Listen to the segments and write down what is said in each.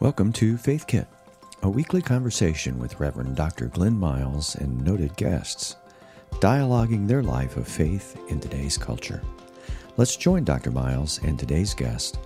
Welcome to Faith Kit, a weekly conversation with Reverend Dr. Glenn Miles and noted guests, dialoguing their life of faith in today's culture. Let's join Dr. Miles and today's guest.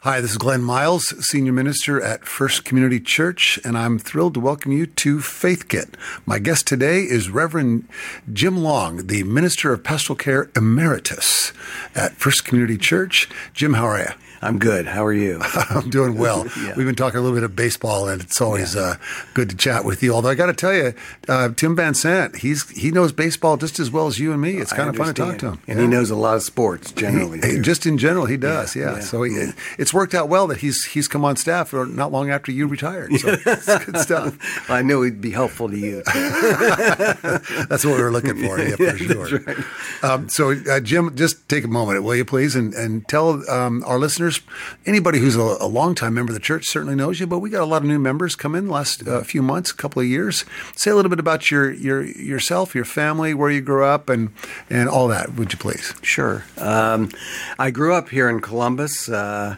Hi, this is Glenn Miles, Senior Minister at First Community Church, and I'm thrilled to welcome you to Faith Kit. My guest today is Reverend Jim Long, the Minister of Pastoral Care Emeritus at First Community Church. Jim, how are you? I'm good. How are you? I'm doing well. yeah. We've been talking a little bit of baseball, and it's always yeah. uh, good to chat with you. Although I got to tell you, uh, Tim Van Sant, he's he knows baseball just as well as you and me. It's kind of fun to talk to him, and yeah. he knows a lot of sports generally. He, just in general, he does. Yeah. So he, it's worked out well that he's he's come on staff not long after you retired. So it's good stuff. well, I knew he'd be helpful to you. That's what we were looking for. Yeah, for sure. Right. Um, so, uh, Jim, just take a moment, will you please, and and tell um, our listeners listeners, anybody who's a, a longtime member of the church certainly knows you, but we got a lot of new members come in last uh, few months, a couple of years. Say a little bit about your, your yourself, your family, where you grew up, and, and all that, would you please? Sure. Um, I grew up here in Columbus. Uh,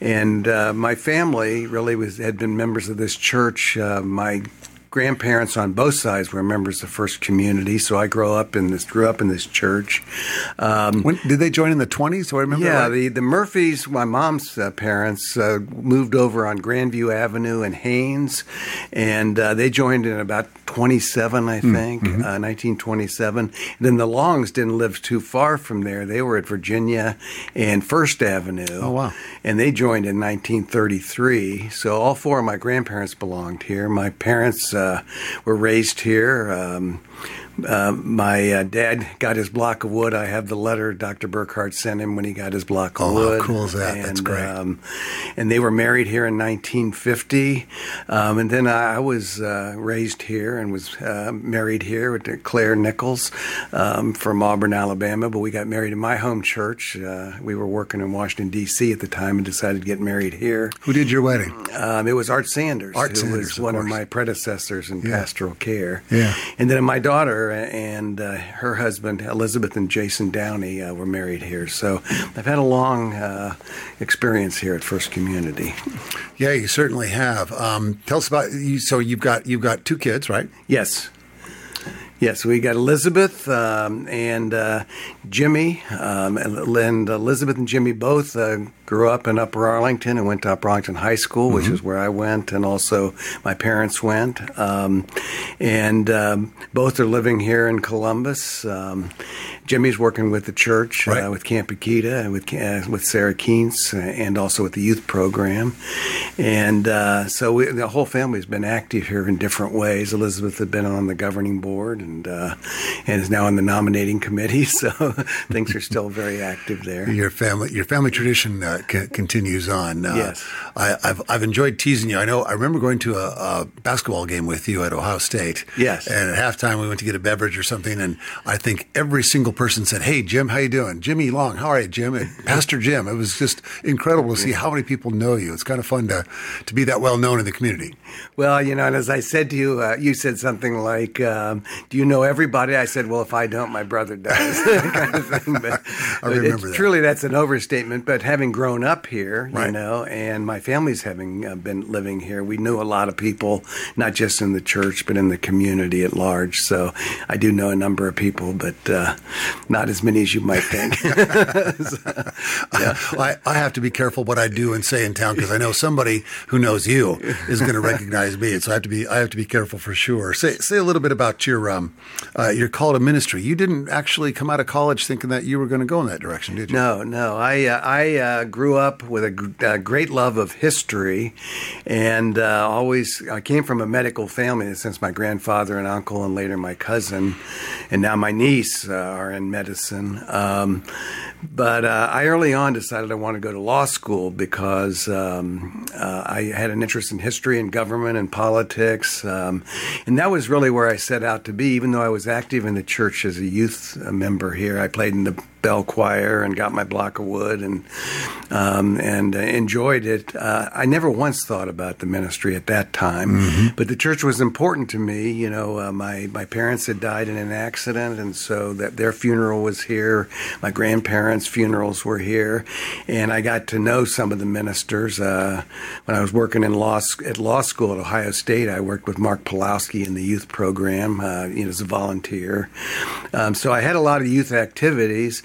and uh, my family really was had been members of this church. Uh, my grandparents on both sides were members of the First Community, so I grew up in this grew up in this church. Um, when, did they join in the twenties? Do I remember? Yeah, right? the the Murphys, my mom's uh, parents, uh, moved over on Grandview Avenue in Haines, and uh, they joined in about 27, I hmm, think, mm-hmm. 1927. Uh, then the Longs didn't live too far from there. They were at Virginia and First Avenue. Oh wow! And they joined in 1933. So all four of my grandparents belonged here. My parents uh, were raised here. Um, uh, my uh, dad got his block of wood. I have the letter Dr. Burkhart sent him when he got his block of oh, wood. how cool is that? And, That's great. Um, and they were married here in 1950. Um, and then I, was uh, raised here and was uh, married here with Claire Nichols um, from Auburn, Alabama. But we got married in my home church. Uh, we were working in Washington, D.C. at the time and decided to get married here. Who did your wedding? Um, it was Art Sanders, Art who Sanders, was one of, of my predecessors in yeah. pastoral care. Yeah. And then my daughter, and uh, her husband Elizabeth and Jason Downey uh, were married here. So I've had a long uh, experience here at First Community. Yeah, you certainly have. Um, tell us about you. So you've got you've got two kids, right? Yes. Yes, we got Elizabeth um, and uh, Jimmy, um, and Elizabeth and Jimmy both uh, grew up in Upper Arlington and went to Upper Arlington High School, which mm-hmm. is where I went, and also my parents went. Um, and um, both are living here in Columbus. Jimmy's working with the church, uh, right. uh, with Camp Akita, and with uh, with Sarah Keenes, uh, and also with the youth program. And uh, so we, the whole family's been active here in different ways. Elizabeth had been on the governing board and uh, and is now on the nominating committee. So things are still very active there. Your family, your family tradition c- continues on. yes, I, have I've enjoyed teasing you. I know. I remember going to a, a basketball game with you at Ohio State. Yes, and at halftime we went to get a beverage or something, and I think every single person said, "Hey, Jim, how you doing? Jimmy Long, how are you, Jim?" And Pastor Jim. It was just incredible to see how many people know you. It's kind of fun to to be that well known in the community. Well, you know, and as I said to you, uh, you said something like, um, "Do you know everybody?" I said, "Well, if I don't, my brother does." kind of thing. But I remember that. Truly, that's an overstatement. But having grown up here, right. you know, and my family's having uh, been living here, we knew a lot of people, not just in the church, but in the community at large. So I do know a number of people, but uh, not as many as you might think. so, yeah. I, I, have to be careful what I do and say in town because I know somebody who knows you is going to recognize me, so I have to be I have to be careful for sure. Say say a little bit about your um, uh, your call to ministry. You didn't actually come out of college thinking that you were going to go in that direction, did you? No, no. I uh, I uh, grew up with a, a, great love of history, and uh, always I came from a medical family since my grandfather and uncle, and later my cousin, and now my niece uh, in medicine medicine. Um, but uh, I early on decided I wanted to go to law school because um, uh, I had an interest in history and government and politics. Um, and that was really where I set out to be. Even though I was active in the church as a youth member here, I played in the bell choir and got my block of wood and um, and uh, enjoyed it. Uh, I never once thought about the ministry at that time, mm-hmm. but the church was important to me. You know, uh, my my parents had died in an accident, and so that their funeral was here. My grandparents' funerals were here, and I got to know some of the ministers uh, when I was working in law at law school at Ohio State. I worked with Mark Pulowski in the youth program, uh, you know, as a volunteer. Um, so I had a lot of youth activities.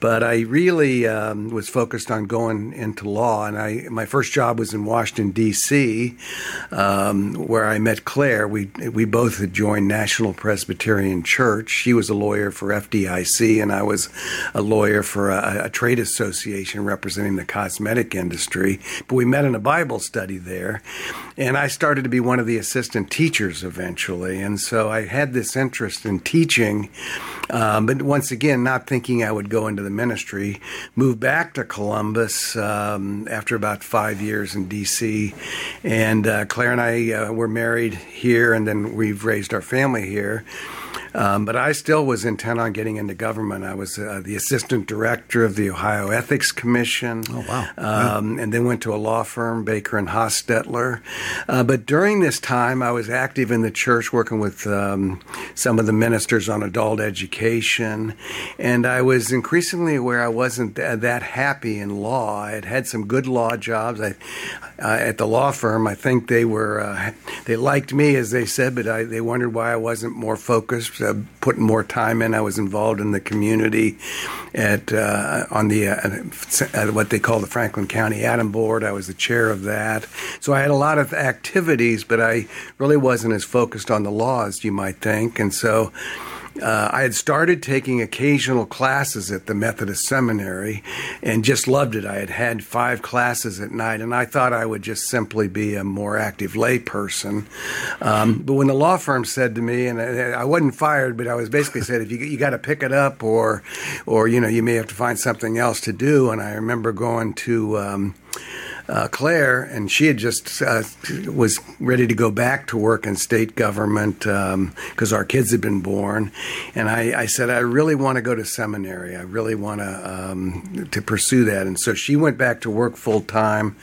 But I really um, was focused on going into law, and I my first job was in Washington D.C., um, where I met Claire. We we both had joined National Presbyterian Church. She was a lawyer for FDIC, and I was a lawyer for a, a trade association representing the cosmetic industry. But we met in a Bible study there, and I started to be one of the assistant teachers eventually. And so I had this interest in teaching, um, but once again, not thinking I would go into the ministry. Moved back to Columbus um, after about five years in D.C. And uh, Claire and I uh, were married here, and then we've raised our family here. Um, but I still was intent on getting into government. I was uh, the assistant director of the Ohio Ethics Commission. Oh, wow. Um, And then went to a law firm, Baker and Hostetler. Uh, but during this time, I was active in the church, working with um, some of the ministers on adult education. And I was increasingly aware I wasn't th- that happy in law. I had had some good law jobs. I, uh, at the law firm, I think they were, uh, they liked me, as they said, but I, they wondered why I wasn't more focused uh, putting more time in. I was involved in the community at uh, on the uh, what they call the Franklin County ADAMH Board. I was the chair of that, so I had a lot of activities, but I really wasn't as focused on the law as you might think, and so uh, I had started taking occasional classes at the Methodist Seminary and just loved it. I had had five classes at night, and I thought I would just simply be a more active layperson. Um, but when the law firm said to me, and I, I wasn't fired, but I was basically said, if you, you got to pick it up, or, or you know, you may have to find something else to do. And I remember going to. Um, uh, Claire, and she had just uh, was ready to go back to work in state government because um, our kids had been born. And I, I, said, I really want to go to seminary. I really want to um, to pursue that. And so she went back to work full time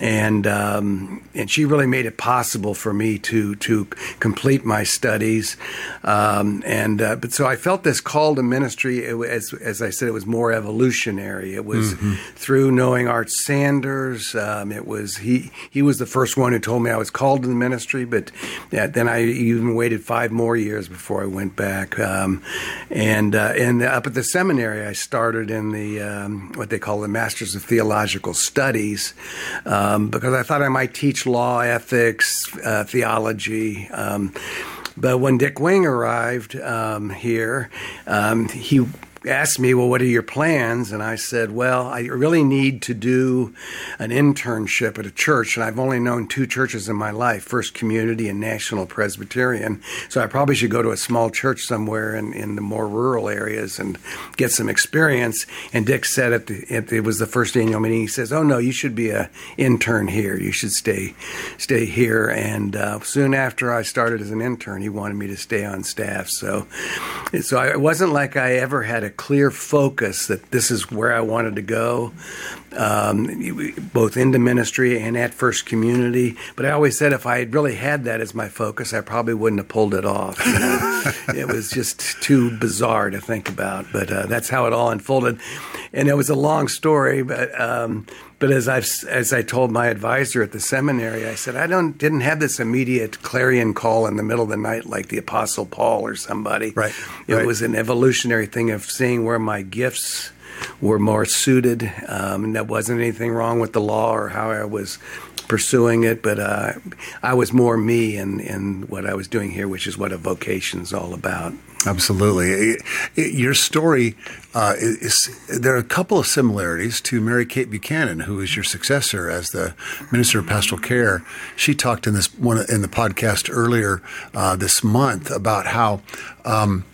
and um, and she really made it possible for me to to complete my studies. Um, and uh, but so I felt this call to ministry. It, as as I said, it was more evolutionary. It was mm-hmm. through knowing Art Sanders. Um, it was he he was the first one who told me I was called to the ministry. But yeah, then I even waited five more years before I went back. Um, and uh, and up at the seminary, I started in the um, what they call the Masters of Theological Studies. Uh, um, because I thought I might teach law, ethics, uh, theology. Um, but when Dick Wing arrived um, here, um, he asked me, Well, what are your plans? And I said, Well, I really need to do an internship at a church. And I've only known two churches in my life First Community and National Presbyterian. So I probably should go to a small church somewhere in, in the more rural areas and get some experience. And Dick said at the, at it was the first annual meeting, he says, Oh, no, you should be an intern here. You should stay, stay here. And uh, soon after I started as an intern, he wanted me to stay on staff. So, so I, it wasn't like I ever had a clear focus that this is where I wanted to go, um, both into ministry and at First Community. But I always said if I had really had that as my focus, I probably wouldn't have pulled it off. it was just too bizarre to think about. But uh, that's how it all unfolded, and it was a long story. But um, but as I as I told my advisor at the seminary, I said I don't didn't have this immediate clarion call in the middle of the night like the Apostle Paul or somebody. Right. It right. was an evolutionary thing of seeing where my gifts were more suited. Um, and there wasn't anything wrong with the law or how I was pursuing it, but uh, I was more me in, in what I was doing here, which is what a vocation is all about. Absolutely. Your story uh, is, there are a couple of similarities to Mary Kate Buchanan, who is your successor as the Minister of Pastoral Care. She talked in this one in the podcast earlier uh, this month about how um,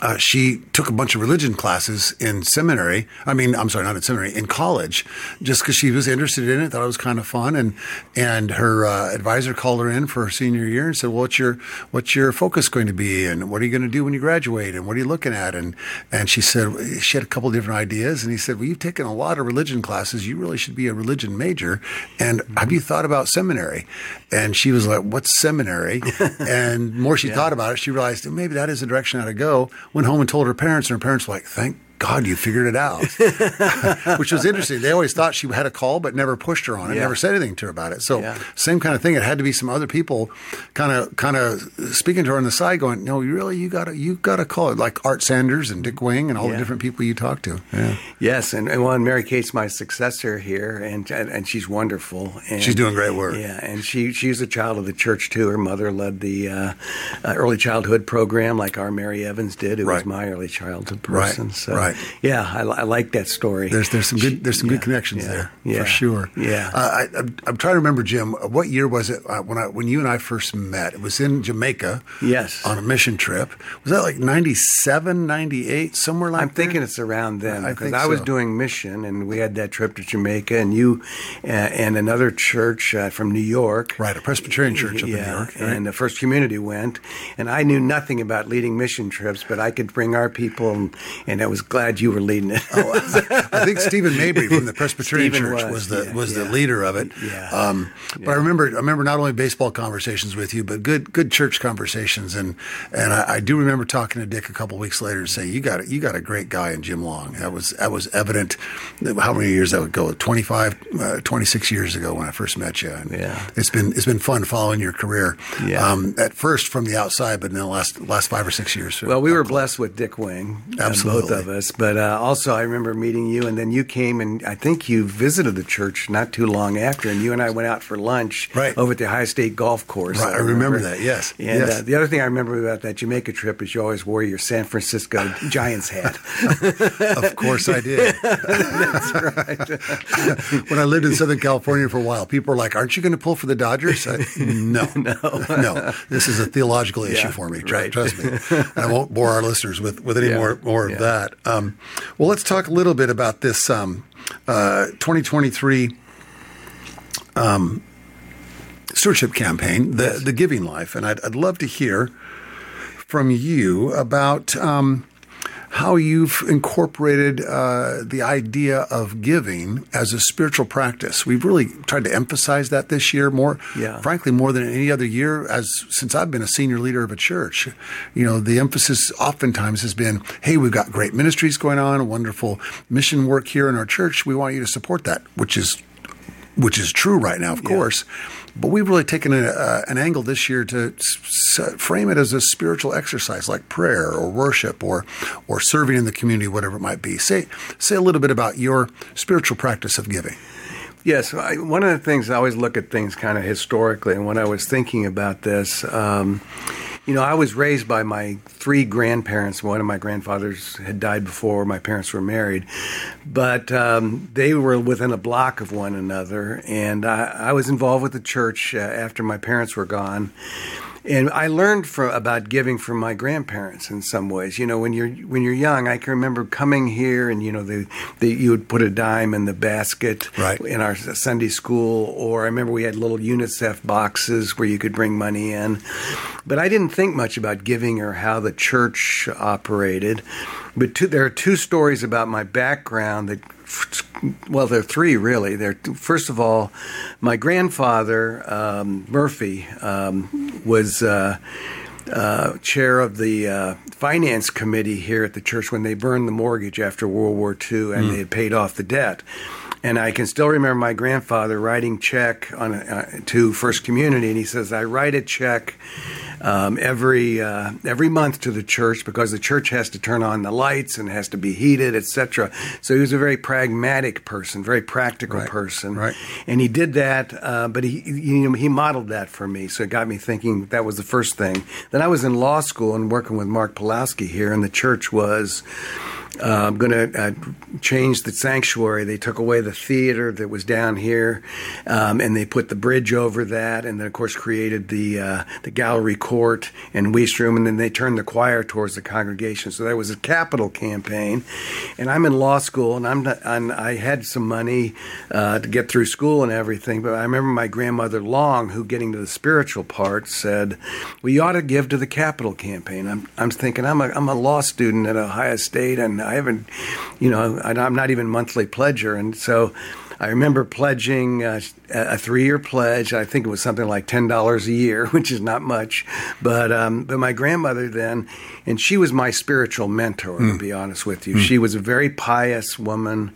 uh, she took a bunch of religion classes in seminary. I mean, I'm sorry, not in seminary, in college, just because she was interested in it, thought it was kind of fun. And and her uh, advisor called her in for her senior year and said, well, "What's your what's your focus going to be? And what are you going to do when you graduate? And what are you looking at?" And and she said she had a couple different ideas. And he said, "Well, you've taken a lot of religion classes. You really should be a religion major. And have you thought about seminary?" And she was like, "What's seminary?" and more she yeah. thought about it, she realized maybe that is the direction I ought to go went home and told her parents, and her parents were like, "Thank God, you figured it out," which was interesting. They always thought she had a call, but never pushed her on it, yeah. never said anything to her about it. So, yeah. same kind of thing. It had to be some other people, kind of, kind of speaking to her on the side, going, "No, you really, you got to, you got to call it." Like Art Sanders and Dick Wing and all yeah. the different people you talk to. Yeah. Yes, and, and well, Mary Kate's my successor here, and and, and she's wonderful. And, she's doing great work. Yeah, and she she's a child of the church too. Her mother led the uh, uh, early childhood program, like our Mary Evans did, who right. was my early childhood person. Right. So, right. Yeah, I, I, like that story. There's there's some good there's some yeah, good connections yeah, there yeah, for sure. Yeah. Uh, I, am trying to remember, Jim. What year was it uh, when I when you and I first met? It was in Jamaica. Yes. On a mission trip. Was that like 97, 98, somewhere like? That? I'm thinking it's around then I because I, was so. doing mission, and we had that trip to Jamaica, and you uh, and another church uh, from New York. Right, a Presbyterian church up in New York. Right? And the First Community went, and I knew nothing about leading mission trips, but I could bring our people, and, and I was glad you were leading it. oh, I think Stephen Mabry from the Presbyterian Stephen Church was, was, the yeah, was yeah. the leader of it. Yeah. Um, but Yeah. I remember I remember not only baseball conversations with you, but good good church conversations. And and I, I do remember talking to Dick a couple weeks later and saying you got you got a great guy in Jim Long. That was that was evident. How many years that would go? 25, uh, 26 years ago when I first met you. And Yeah. It's been it's been fun following your career. Yeah. Um, at first from the outside, but in the last last five or six years. Well, we were blessed with Dick Wing, Absolutely. both of us. But uh, also, I remember meeting you, and then you came, and I think you visited the church not too long after, and you and I went out for lunch Right. over at the High State Golf Course. Right, I remember that, yes, And yes. Uh, the other thing I remember about that Jamaica trip is you always wore your San Francisco Giants hat. Of course I did. That's right. when I lived in Southern California for a while, people were like, "Aren't you going to pull for the Dodgers?" I, no, no, no. This is a theological issue Yeah, for me. Tr- right. Trust me. I won't bore our listeners with, with any Yeah, more more yeah. of that. Um, well, let's talk a little bit about this um, uh, 2023 um, stewardship campaign, the the Giving Life, and I'd, I'd love to hear from you about. Um, how you've incorporated uh, the idea of giving as a spiritual practice. We've really tried to emphasize that this year more, Yeah. frankly, more than any other year. As since I've been a senior leader of a church, you know, the emphasis oftentimes has been, "Hey, we've got great ministries going on, wonderful mission work here in our church. We want you to support that," which is which is true right now, of course. But we've really taken a, uh, an angle this year to s- frame it as a spiritual exercise, like prayer or worship or or serving in the community, whatever it might be. Say say a little bit about your spiritual practice of giving. Yes, I, one of the things I always look at things kind of historically, and when I was thinking about this, um, you know, I was raised by my three grandparents. One of my grandfathers had died before my parents were married, but um, they were within a block of one another, and I, I was involved with the church uh, after my parents were gone. And I learned from, about giving from my grandparents in some ways. You know, when you're when you're young, I can remember coming here, and you know, the, the you would put a dime in the basket Right. in our Sunday school, or I remember we had little UNICEF boxes where you could bring money in. But I didn't think much about giving or how the church operated. But two, there are two stories about my background that, well, there are three really. There, first of all, my grandfather um, Murphy um, was. Uh, uh, chair of the uh, finance committee here at the church when they burned the mortgage after World War II and they had paid off the debt. And I can still remember my grandfather writing check on a, uh, to First Community, and he says, "I write a check um, every uh, every month to the church because the church has to turn on the lights and has to be heated, etc." So he was a very pragmatic person, very practical Right, person, right. and he did that, uh, but he you know, he modeled that for me, so it got me thinking that was the first thing. Then I was in law school and working with Mark Pulowski here, and the church was I'm going to uh, change the sanctuary. They took away the theater that was down here, um, and they put the bridge over that, and then of course created the uh, the gallery court and Wuest room, and then they turned the choir towards the congregation. So there was a capital campaign, and I'm in law school, and I'm, not, I'm i had some money uh, to get through school and everything. But I remember my grandmother Long, who getting to the spiritual part, said, "We ought to give to the capital campaign." I'm I'm thinking I'm a I'm a law student at Ohio State, and I haven't, you know, I'm not even monthly pledger, and so I remember pledging uh, a three-year pledge. I think it was something like ten dollars a year, which is not much. But um, but my grandmother then, and she was my spiritual mentor. Mm. To be honest with you, mm. she was a very pious woman.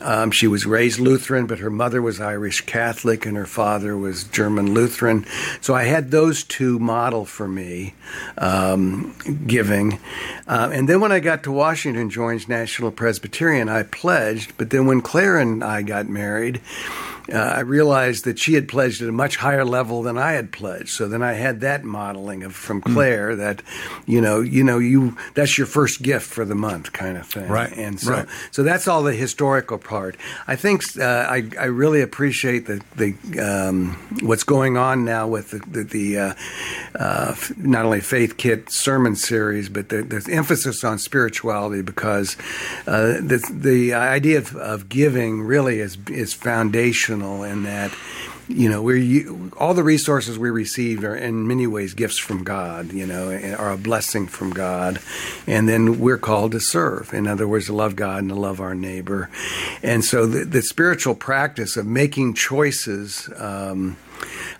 Um, she was raised Lutheran, but her mother was Irish Catholic and her father was German Lutheran. So I had those two model for me um, giving. Uh, and then when I got to Washington, joined National Presbyterian, I pledged. But then when Claire and I got married, uh, I realized that she had pledged at a much higher level than I had pledged. So then I had that modeling of from hmm. Claire mm. that, you know, you know, you that's your first gift for the month kind of thing. Right. And so, right. so that's all the historical part. I think uh, I I really appreciate the the um, what's going on now with the the, the uh, uh not only Faith Kit sermon series, but the, the emphasis on spirituality because uh, the the idea of, of giving really is is foundational in that you know we're all the resources we receive are in many ways gifts from God you know are a blessing from God. And then we're called to serve. In other words to love God and to love our neighbor. And so the, the spiritual practice of making choices um,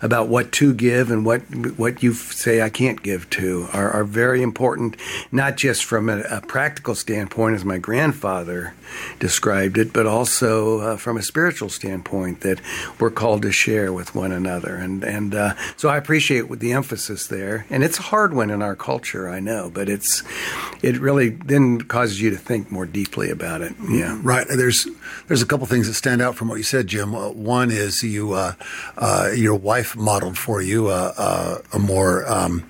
about what to give and what what you say I can't give to are, are very important, not just from a, a, practical standpoint, as my grandfather described it, but also uh, from a spiritual standpoint that we're called to share with one another. And and uh, so I appreciate the emphasis there. And it's a hard one in our culture, I know, but it's it really then causes you to think more deeply about it. Yeah, right. There's there's a couple things that stand out from what you said, Jim. Uh, one is you uh, uh, your wife modeled for you a, a, a more um,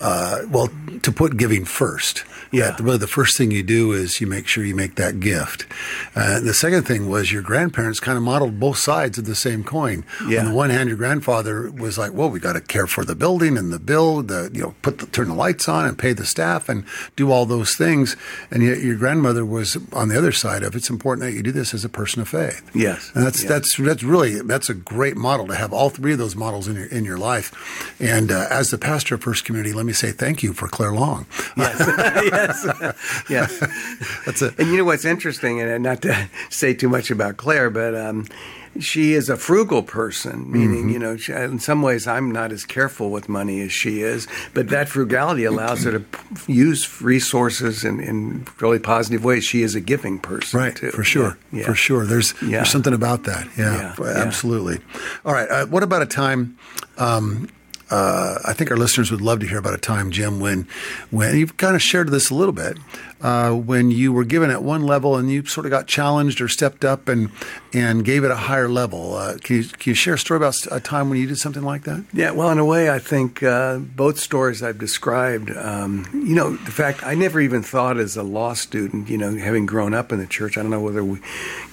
uh, well to put giving first. Yeah. really, the first thing you do is you make sure you make that gift. Uh, the second thing was your grandparents kind of modeled both sides of the same coin. Yeah. On the one hand, your grandfather was like, "Well, we got to care for the building and the bill, the you know, put the, turn the lights on and pay the staff and do all those things." And yet, your grandmother was on the other side of it's important that you do this as a person of faith. Yes. And that's yes. that's that's really that's a great model to have all three of those models in your in your life. And uh, as the pastor of First Community, let me say thank you for Claire Long. Yes. yes, yes. That's it. And you know what's interesting, and not to say too much about Claire, but um, she is a frugal person, meaning, mm-hmm. you know, she, in some ways I'm not as careful with money as she is, but that frugality allows her to p- use resources in, in really positive ways. She is a giving person, right? Too. For sure, yeah. for sure. There's yeah. there's something about that. Yeah, yeah. absolutely. All right. Uh, what about a time? Um, uh, I think our listeners would love to hear about a time, Jim, when when you've kind of shared this a little bit, uh, when you were given at one level and you sort of got challenged or stepped up and and gave it a higher level. Uh, can, you, can you share a story about a time when you did something like that? Yeah, well, in a way, I think uh, both stories I've described. Um, you know, the fact I never even thought as a law student, you know, having grown up in the church, I don't know whether we,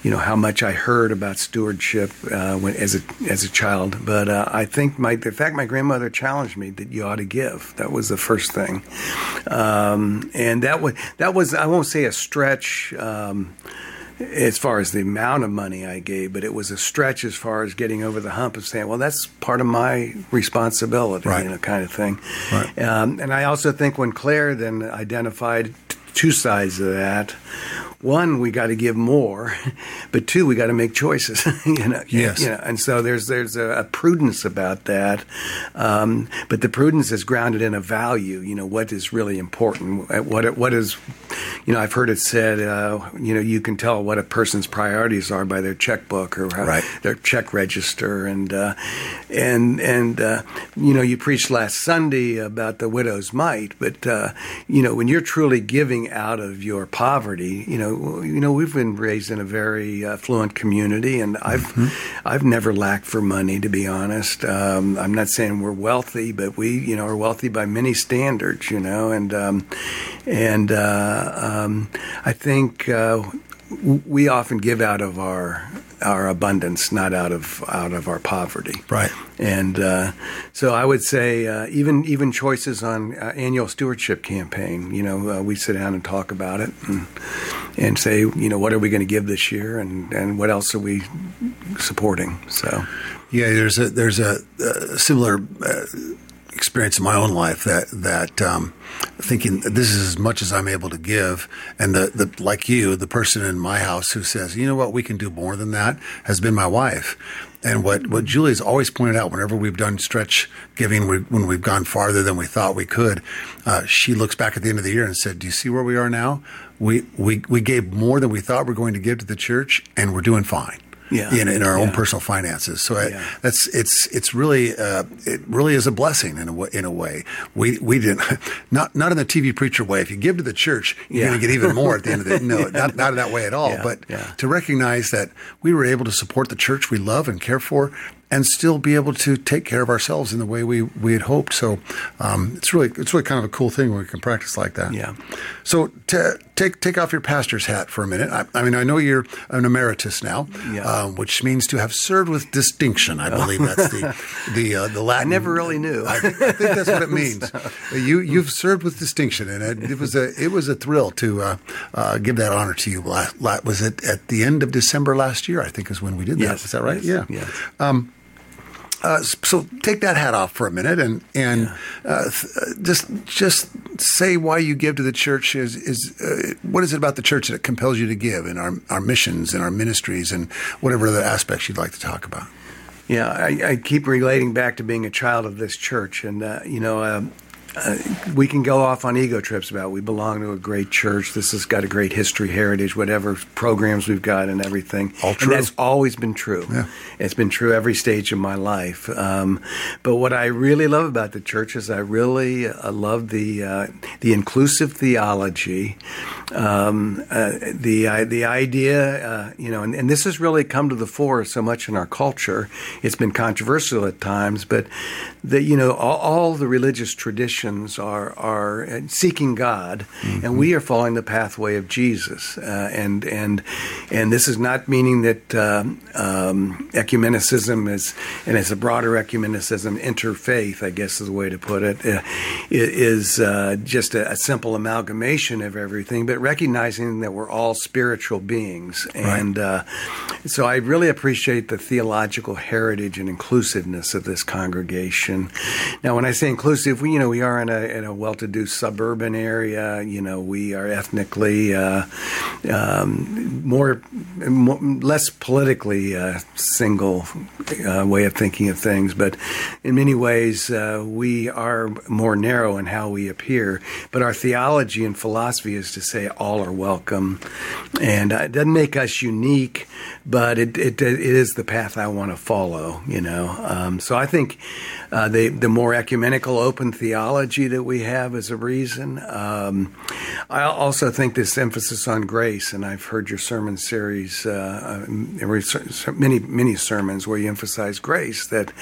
you know, how much I heard about stewardship uh, when as a as a child, but uh, I think my the fact my grandmother challenged me that you ought to give. That was the first thing, um, and that was that was I won't say a stretch. Um, as far as the amount of money I gave, but it was a stretch as far as getting over the hump of saying, well, that's part of my responsibility, right. you know, kind of thing. Right. Um, and I also think when Claire then identified two sides of that, one, we got to give more, but two, we got to make choices. you know, yes. You know, and so there's there's a, a prudence about that, um, but the prudence is grounded in a value. You know, what is really important. What what is, you know, I've heard it said. Uh, you know, you can tell what a person's priorities are by their checkbook or right. their check register, and uh, and and uh, you know, you preached last Sunday about the widow's mite, but uh, you know, when you're truly giving out of your poverty, you know know, you know, we've been raised in a very affluent community, and I've mm-hmm. I've never lacked for money, to be honest. Um, I'm not saying we're wealthy, but we, you know, are wealthy by many standards, you know, and um, and uh, um, I think uh, we often give out of our our abundance, not out of out of our poverty. Right. And uh, so I would say uh, even even choices on uh, annual stewardship campaign. You know, uh, we sit down and talk about it and, and say, you know, what are we going to give this year, and, and what else are we supporting? So. Yeah, there's a there's a, a similar uh, experience in my own life that that um, thinking this is as much as I'm able to give, and the, the like you, the person in my house who says, you know what, we can do more than that, has been my wife. And what, what Julie's always pointed out whenever we've done stretch giving, when we've gone farther than we thought we could, uh, she looks back at the end of the year and said, "Do you see where we are now? We we we gave more than we thought we we're going to give to the church, and we're doing fine." Yeah. in, in our yeah. own personal finances. So I, that's it's it's really uh, it really is a blessing in a way, in a way. We we didn't not not in the TV preacher way. If you give to the church, you're going to get even more at the end of the day. no, not not in that way at all. But to recognize that we were able to support the church we love and care for, and still be able to take care of ourselves in the way we, we had hoped. So um, it's really it's really kind of a cool thing when we can practice like that. Yeah. So t- take take off your pastor's hat for a minute. I, I mean, I know you're an emeritus now, yeah. um, which means to have served with distinction. I believe that's the the uh, the Latin. I never really knew. I, I think that's what it means. so. You you've served with distinction, and it, it was a it was a thrill to uh, uh, give that honor to you. Last, Was it at the end of December last year? I think is when we did that. Yes. Is that right? Yes. Yeah. Yes. Um, uh, so take that hat off for a minute and and uh, th- just just say why you give to the church is is uh, what is it about the church that compels you to give in our our missions and our ministries and whatever other aspects you'd like to talk about. Yeah, I, I keep relating back to being a child of this church, and uh, you know. Uh, we can go off on ego trips about we belong to a great church. This has got a great history, heritage, whatever programs we've got, and everything. All true. And that's always been true. Yeah. It's been true every stage of my life. Um, but what I really love about the church is I really uh, love the uh, the inclusive theology, um, uh, the the idea, uh, you know, and, and this has really come to the fore so much in our culture. It's been controversial at times, but the you know all, all the religious traditions are are seeking God, mm-hmm. and we are following the pathway of Jesus. Uh, and and and this is not meaning that um, um, ecumenicism is, and it's a broader ecumenicism, interfaith, I guess is the way to put it, uh, is uh, just a, a, simple amalgamation of everything, but recognizing that we're all spiritual beings, and right. Uh, so I really appreciate the theological heritage and inclusiveness of this congregation. Now, when I say inclusive, we you know we are in a in a well-to-do suburban area. You know, we are ethnically uh, um, more, more, less politically uh, single uh, way of thinking of things, but in many ways uh, we are more narrow in how we appear. But our theology and philosophy is to say all are welcome, and it doesn't make us unique, but it it, it is the path I want to follow. You know, um, so I think uh, the the more ecumenical, open theology that we have is a reason. Um, I also think this emphasis on grace, and I've heard your sermon series, uh, uh many many sermons where you emphasize grace. That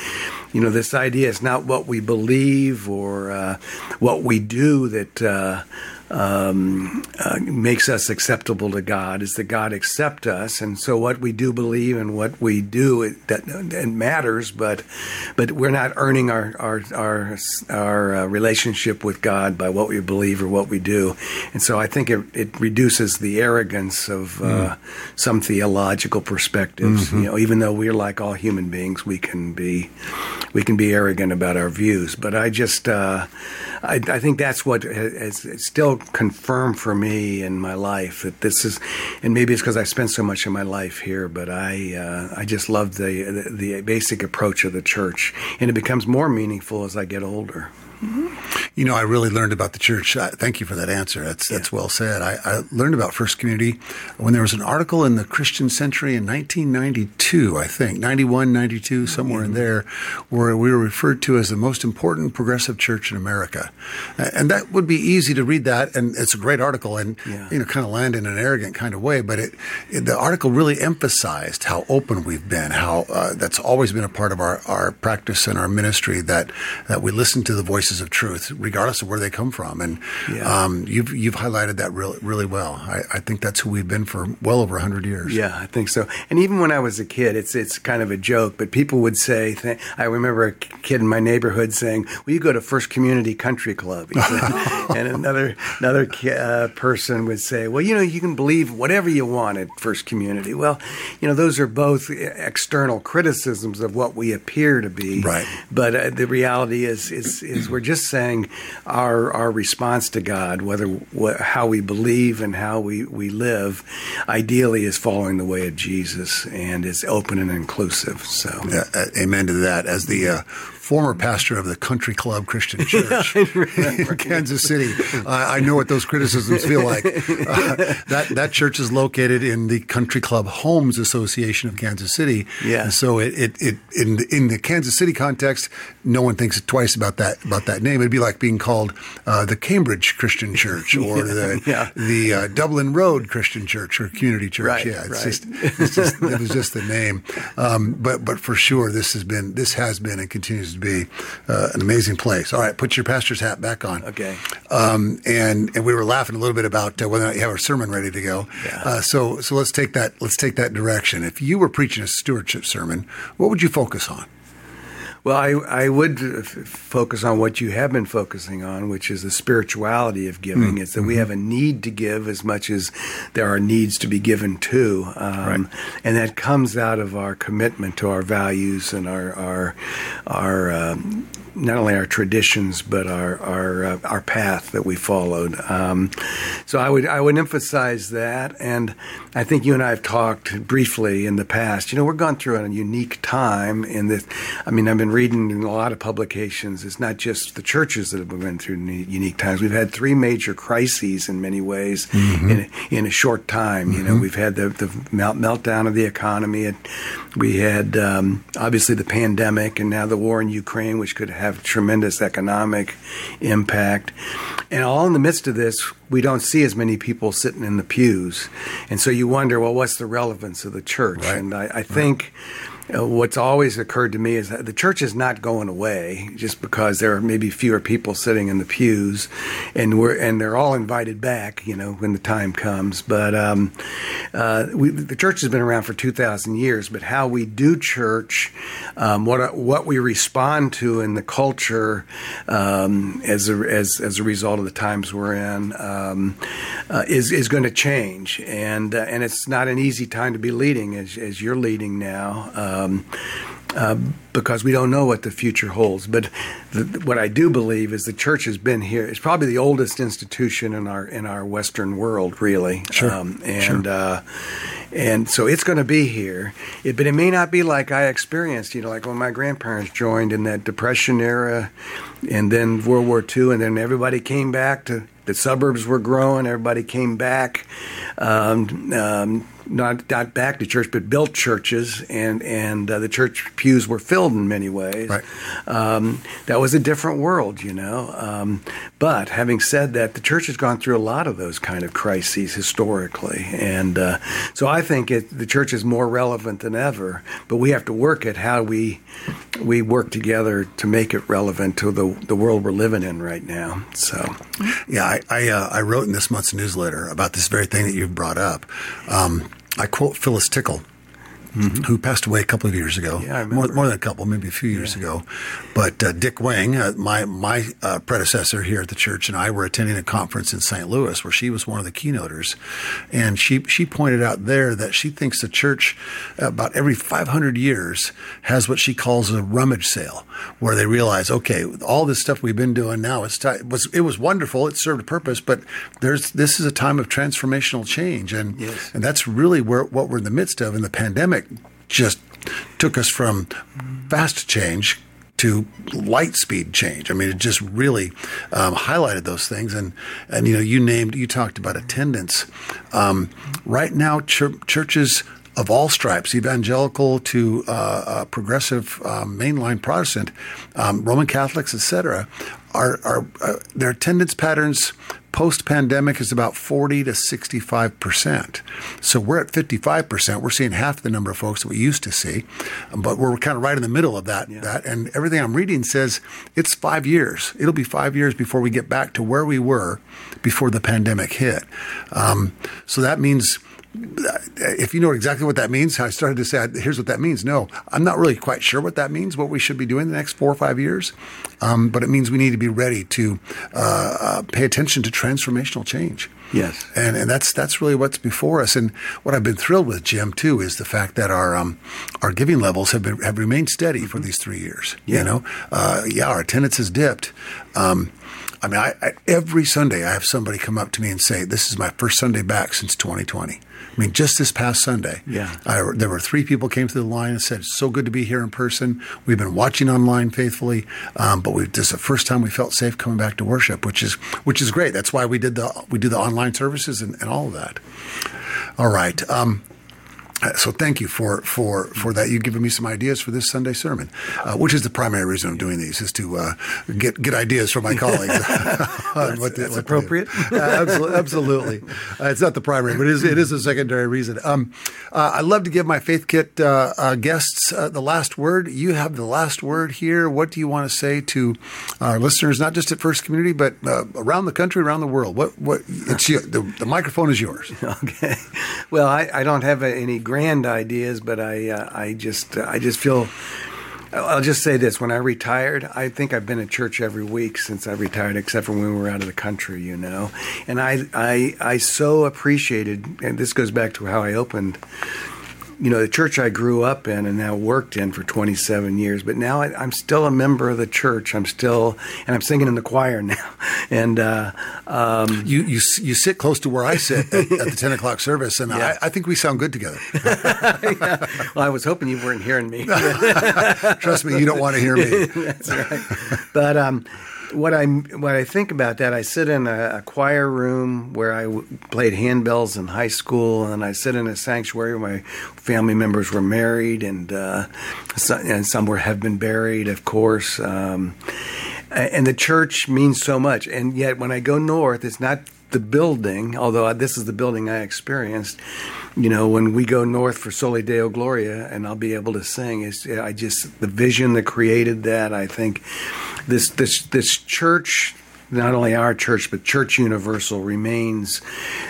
you know this idea is not what we believe or uh, what we do that uh, um, uh, makes us acceptable to God is that God accept us, and so what we do believe and what we do it, that it matters, but but we're not earning our our our, our uh, relationship with God by what we believe or what we do, and so I think it, it reduces the arrogance of uh, mm. some theological perspectives. Mm-hmm. You know, even though we're like all human beings, we can be we can be arrogant about our views, but I just uh, I, I, think that's what has, has still confirmed for me in my life that this is, and maybe it's because I spent so much of my life here, but I uh, I just love the, the, the basic approach of the church, and it becomes more meaningful as I get older. Mm-hmm. You know, I really learned about the church. Uh, thank you for that answer. That's that's well said. I, I, learned about First Community when there was an article in the Christian Century in 1992, I think, 91, 92, somewhere mm-hmm. in there, where we were referred to as the most important progressive church in America. And that would be easy to read that, and it's a great article, and yeah. you know, kind of land in an arrogant kind of way. But it, it, the article really emphasized how open we've been, how uh, that's always been a part of our, our practice and our ministry that that we listen to the voices of truth regardless of where they come from. And yeah. um, you've you've highlighted that really really well. I, I, think that's who we've been for well over hundred years. Yeah, I think so. And even when I was a kid, it's it's kind of a joke, but people would say. Th- I remember a kid in my neighborhood saying, "Will you go to First Community Country Club?" and another another uh, person would say, "Well, you know, you can believe whatever you want at First Community." Well, you know, those are both external criticisms of what we appear to be. Right. But uh, the reality is, is, is we're just saying our our response to God, whether wh- how we believe and how we, we live, ideally is following the way of Jesus and is open and inclusive. So, yeah, amen to that. As the uh, former pastor of the Country Club Christian Church in Kansas City. I know what those criticisms feel like. Uh, that that church is located in the Country Club Homes Association of Kansas City. Yeah. And so it, it, it in in the Kansas City context, no one thinks twice about that about that name. It'd be like being called uh, the Cambridge Christian Church or the yeah. the uh, Dublin Road Christian Church or Community Church. Right, yeah, it's right. just it's just it was just the name. Um, but but for sure, this has been this has been and continues to be uh, an amazing place. All right, put your pastor's hat back on. Okay. Um, and and we were laughing a little bit about uh, whether or not you have a sermon ready to go. Yeah. Uh, so so let's take that let's take that direction. If you were preaching a stewardship sermon, what would you focus on? Well, I, I would f- focus on what you have been focusing on, which is the spirituality of giving. Mm-hmm. It's that we mm-hmm. have a need to give as much as there are needs to be given to. Um, right. And that comes out of our commitment to our values and our, our, our um, not only our traditions but our our uh, our path that we followed. Um, so I would I would emphasize that, and I think you and I have talked briefly in the past. You know, we're going through a unique time in this. I mean, I've been reading in a lot of publications. It's not just the churches that have been through unique times. We've had three major crises in many ways mm-hmm. in in a short time. You mm-hmm. know, we've had the the meltdown of the economy. We had um, obviously the pandemic, and now the war in Ukraine, which could have have tremendous economic impact. And all in the midst of this, we don't see as many people sitting in the pews. And so you wonder, well, what's the relevance of the church? Right. And I, I think. Right what's always occurred to me is that the church is not going away just because there are maybe fewer people sitting in the pews, and we're and they're all invited back, you know, when the time comes. But um, uh, we, the church has been around for two thousand years, but how we do church, um, what what we respond to in the culture um, as a, as as a result of the times we're in um, uh, is is going to change, and uh, and it's not an easy time to be leading as as you're leading now. Um, uh, because we don't know what the future holds. But the, what I do believe is the church has been here. It's probably the oldest institution in our in our Western world, really. Sure. Um, and sure. Uh, and so it's going to be here. It, but it may not be like I experienced. You know, like when my grandparents joined in that Depression era, and then World War II, and then everybody came back to the suburbs were growing. Everybody came back. Um, um, not not back to church, but built churches, and and uh, the church pews were filled in many ways. Right. Um, that was a different world, you know. Um, but having said that, the church has gone through a lot of those kind of crises historically, and uh, so I think it, the church is more relevant than ever. But we have to work at how we we work together to make it relevant to the the world we're living in right now. So, yeah, I I, uh, I wrote in this month's newsletter about this very thing that you've brought up. Um, I quote Phyllis Tickle, mm-hmm. who passed away a couple of years ago. Yeah, more, more, than a couple, maybe a few years yeah. ago. But uh, Dick Wing, uh, my my uh, predecessor here at the church, and I were attending a conference in St. Louis where she was one of the keynoters, and she she pointed out there that she thinks the church about every 500 years has what she calls a rummage sale, where they realize, okay, all this stuff we've been doing now, it's t- it was it was wonderful, it served a purpose, but there's this is a time of transformational change, and yes. and that's really where what we're in the midst of in the pandemic just took us from fast change to light speed change. I mean, it just really um, highlighted those things. And and you know, you named, you talked about attendance. Um, right now, ch- churches of all stripes, evangelical to uh, uh, progressive, um, mainline Protestant, um, Roman Catholics, etc., are, are uh, their attendance patterns post pandemic is about 40 to 65 percent. So we're at 55 percent. We're seeing half the number of folks that we used to see, but we're kind of right in the middle of that. Yeah. That and everything I'm reading says it's five years. It'll be five years before we get back to where we were before the pandemic hit. Um, so that means if you know exactly what that means, I started to say, here's what that means. No, I'm not really quite sure what that means, what we should be doing the next four or five years. Um, but it means we need to be ready to uh, uh, pay attention to transformational change. Yes, and and that's that's really what's before us. And what I've been thrilled with, Jim, too, is the fact that our um, our giving levels have been have remained steady mm-hmm. for these three years. Yeah. You know, uh, yeah, our attendance has dipped. Um, I mean, I, I, every Sunday I have somebody come up to me and say, "This is my first Sunday back since 2020." I mean, just this past Sunday, yeah, I, there were three people came through the line and said, "So good to be here in person. We've been watching online faithfully, um, but we, this is the first time we felt safe coming back to worship, which is which is great. That's why we did the we do the online services and, and all of that. All right. Um, uh, so thank you for for for that. You've given me some ideas for this Sunday sermon, uh, which is the primary reason I'm doing these is to uh, get get ideas from my colleagues. that's, what that's what appropriate. Absolutely, absolutely. Uh, it's not the primary, but it is it is a secondary reason. Um, uh, I love to give my Faith Kit guests the last word. You have the last word here. What do you want to say to our listeners, not just at First Community, but around the country, around the world? What what? It's you, the, the microphone is yours. Okay. Well, I, I don't have any grand ideas, but I uh, I just uh, I just feel. I'll just say this: when I retired, I think I've been at church every week since I retired, except for when we were out of the country, you know. And I I I so appreciated, and this goes back to how I opened you know, the church I grew up in and now worked in for 27 years, but now I, am still a member of the church. I'm still, and I'm singing in the choir now. And uh, um, you, you you sit close to where I sit at, at the 10 o'clock service, and yeah. I, I, think we sound good together. yeah. Well, I was hoping you weren't hearing me. Trust me, you don't want to hear me. That's right. But um, what I what I think about that, I sit in a, a choir room where I w- played handbells in high school, and I sit in a sanctuary where my family members were married, and uh, some, and some were have been buried, of course. Um, and the church means so much, and yet when I go north, it's not the building, although this is the building I experienced you know, when we go north for Soli Deo Gloria, and I'll be able to sing. Is I just the vision that created that. I think this this this church not only our church but church universal remains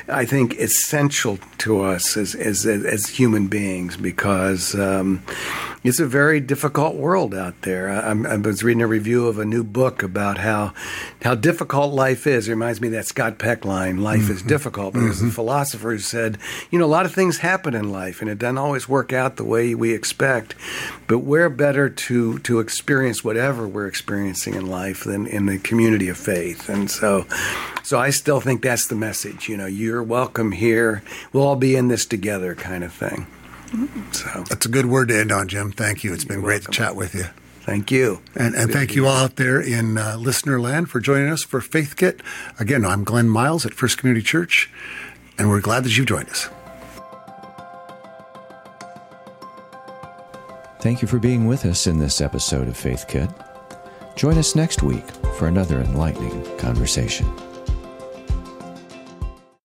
i think essential to us as as as human beings because um, it's a very difficult world out there. I, I, was reading a review of a new book about how how difficult life is. It reminds me of that Scott Peck line, "Life mm-hmm. is difficult." But mm-hmm. there's a philosopher who said, you know, a lot of things happen in life, and it doesn't always work out the way we expect. But we're better to to experience whatever we're experiencing in life than in the community of faith. And so, so I still think that's the message. You know, you're welcome here. We'll all be in this together, kind of thing. So that's a good word to end on, Jim. Thank you. It's been great welcome. to chat with you. Thank you. And, and thank you all out there in uh, listener land for joining us for Faith Kit. Again, I'm Glenn Miles at First Community Church, and we're glad that you've joined us. Thank you for being with us in this episode of Faith Kit. Join us next week for another enlightening conversation.